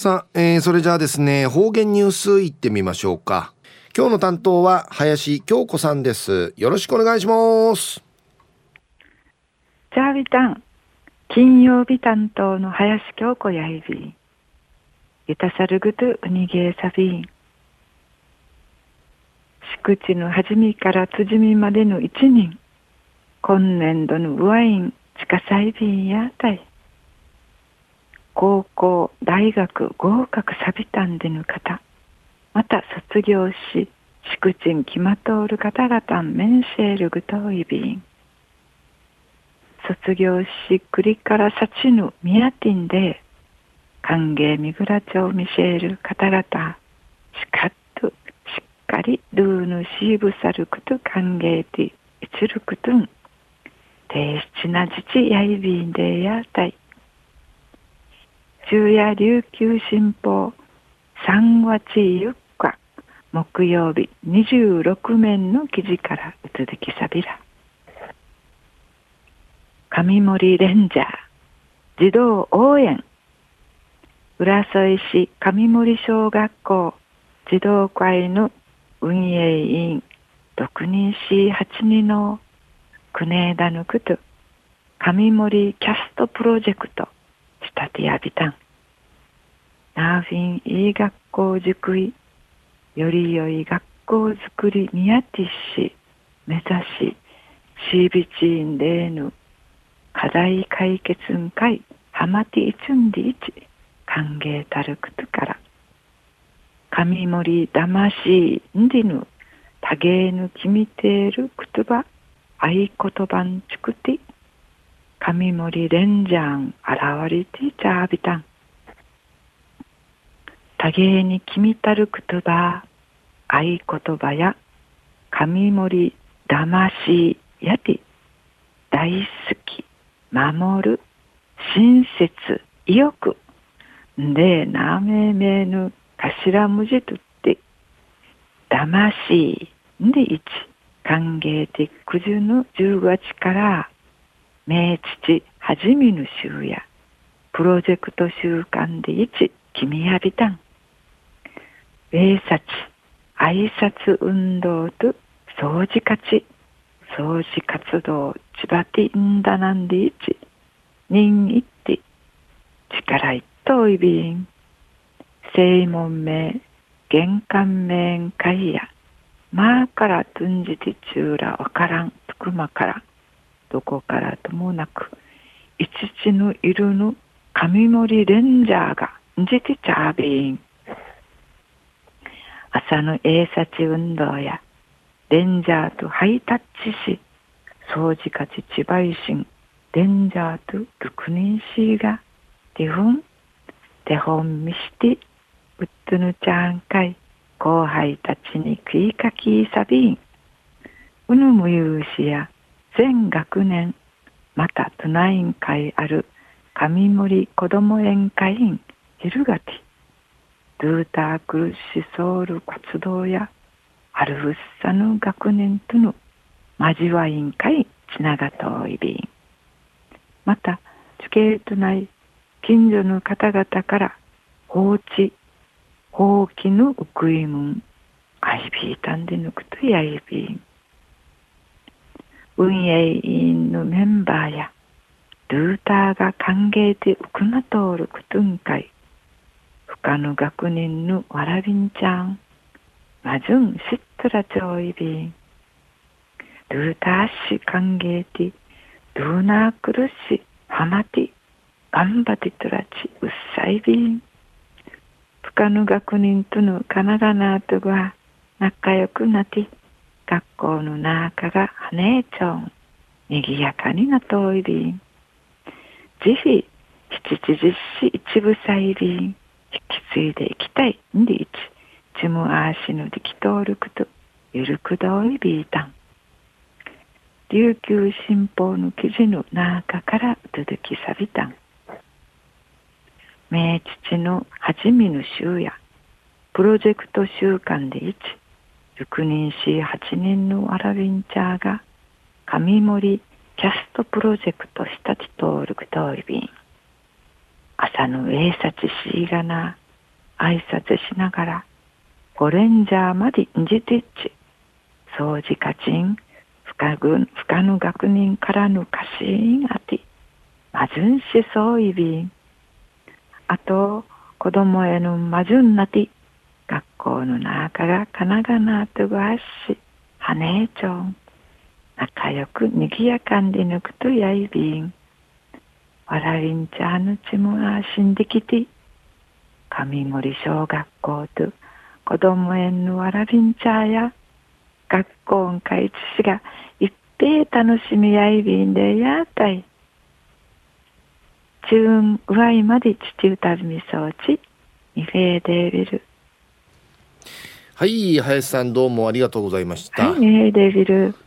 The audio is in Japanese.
さあ、えー、それじゃあですね、方言ニュースいってみましょうか。今日の担当は林京子さんです。よろしくお願いします。じゃあビタン、金曜日担当の林京子やいび。ゆたさるぐとうにげさび。敷地の初めから辻みまでの一人。今年度のワイン、地下裁便やたい。高校、大学、合格サビタンでぬ方、また卒業し、宿賃決まとおる方々メンシェールグトイビン。卒業し、栗からさちぬミヤティンで、歓迎三倉町ミシェール方々、しかっと、しっかりルーヌシーブサルクと歓迎ティ、イチルクトン、低質な自治やいびんでやたい。昼夜琉球新報3月4日木曜日26面の記事からうつづきさびら。上森レンジャー児童応援。浦添市上森小学校児童会の運営委員6人市8人の国枝のくと上森キャストプロジェクト。したてやびたん。ナーフィンいい学校塾い、より良い学校づくりミヤティシ目指し、シービチーンレーヌ、課題解決ん会、ハマティチュンディイチ、歓迎たるくとから。神森魂んでぬ、多芸ぬきみてるくとば、合言葉んちくて、神森レンジャン現れてちゃびたん。多芸に君たる言葉、合言葉や、神森魂やて、大好き、守る、親切、意欲、んで、なめめぬ、頭文字とって、魂で一、歓迎的九十の十月から、明父はじみぬ週や、プロジェクト週間で一、君やびたん。礼察、挨拶運動と掃除勝ち、掃除活動、千葉ティンダナンディーチ、人一手、力一等いびん、正門名、玄関面会や、まあからとんじてちゅうらわからん、つくまから、どこからともなく、いちちのいるの神森レンジャーがんじてちゃーびん。朝の英察運動やレンジャーとハイタッチし掃除かち千葉維新レンジャーとルクニンシーがティフン手本見してウッドヌちゃんかい後輩たちに食いかきさびんうぬむゆうしや全学年また都内委員会ある上森子ども園会員昼がてルータークルシソール活動やアルフッサの学年との交わ委員会つながといびん。また地形とない近所の方々から放置放棄のウクイムンアイビータンで抜くとやいびん。運営委員のメンバーやルーターが歓迎でウクナトールクトゥン会他の学年のわらびんちゃん、まじゅんしっとらちょいびん。ルーターし歓迎て、ルーナークルしはまて、がんばてとらちうっさいびん。他の学年とのかながなとが仲良くなって、学校の中がはねえちょん、にぎやかになといびん。ぜひ、七時実施一部さいびん。引き継いでいきたいんでいち、ちむあしのできとるくと、ゆるくどいびいたん。琉球新報の記事の中から続きさびたん。明父のはじめの週や、プロジェクト週間で一、6人し8人のわらびんちゃーが、上森キャストプロジェクトしたちとおるくといびん。朝のえさちしいがな、挨拶しながら、ゴレンジャーまでんじてっち、掃除かちん、不可ぐ不可の学人からぬかしんあて、まずんしそういびん。あと、子供へのまじゅんなて、学校の中がかながなとがし、はねえちょん。仲良くにぎやかんでぬくとやいびん。わらびんちゃぬちむがしんできて、上森小学校と子供園のわらびんちゃや、学校んかいつしがいっぺい楽しみやいびんでやたい。中んうわいまで父歌びみそうち、にフェーデービル。はい、林さんどうもありがとうございました。はい、ねデビル。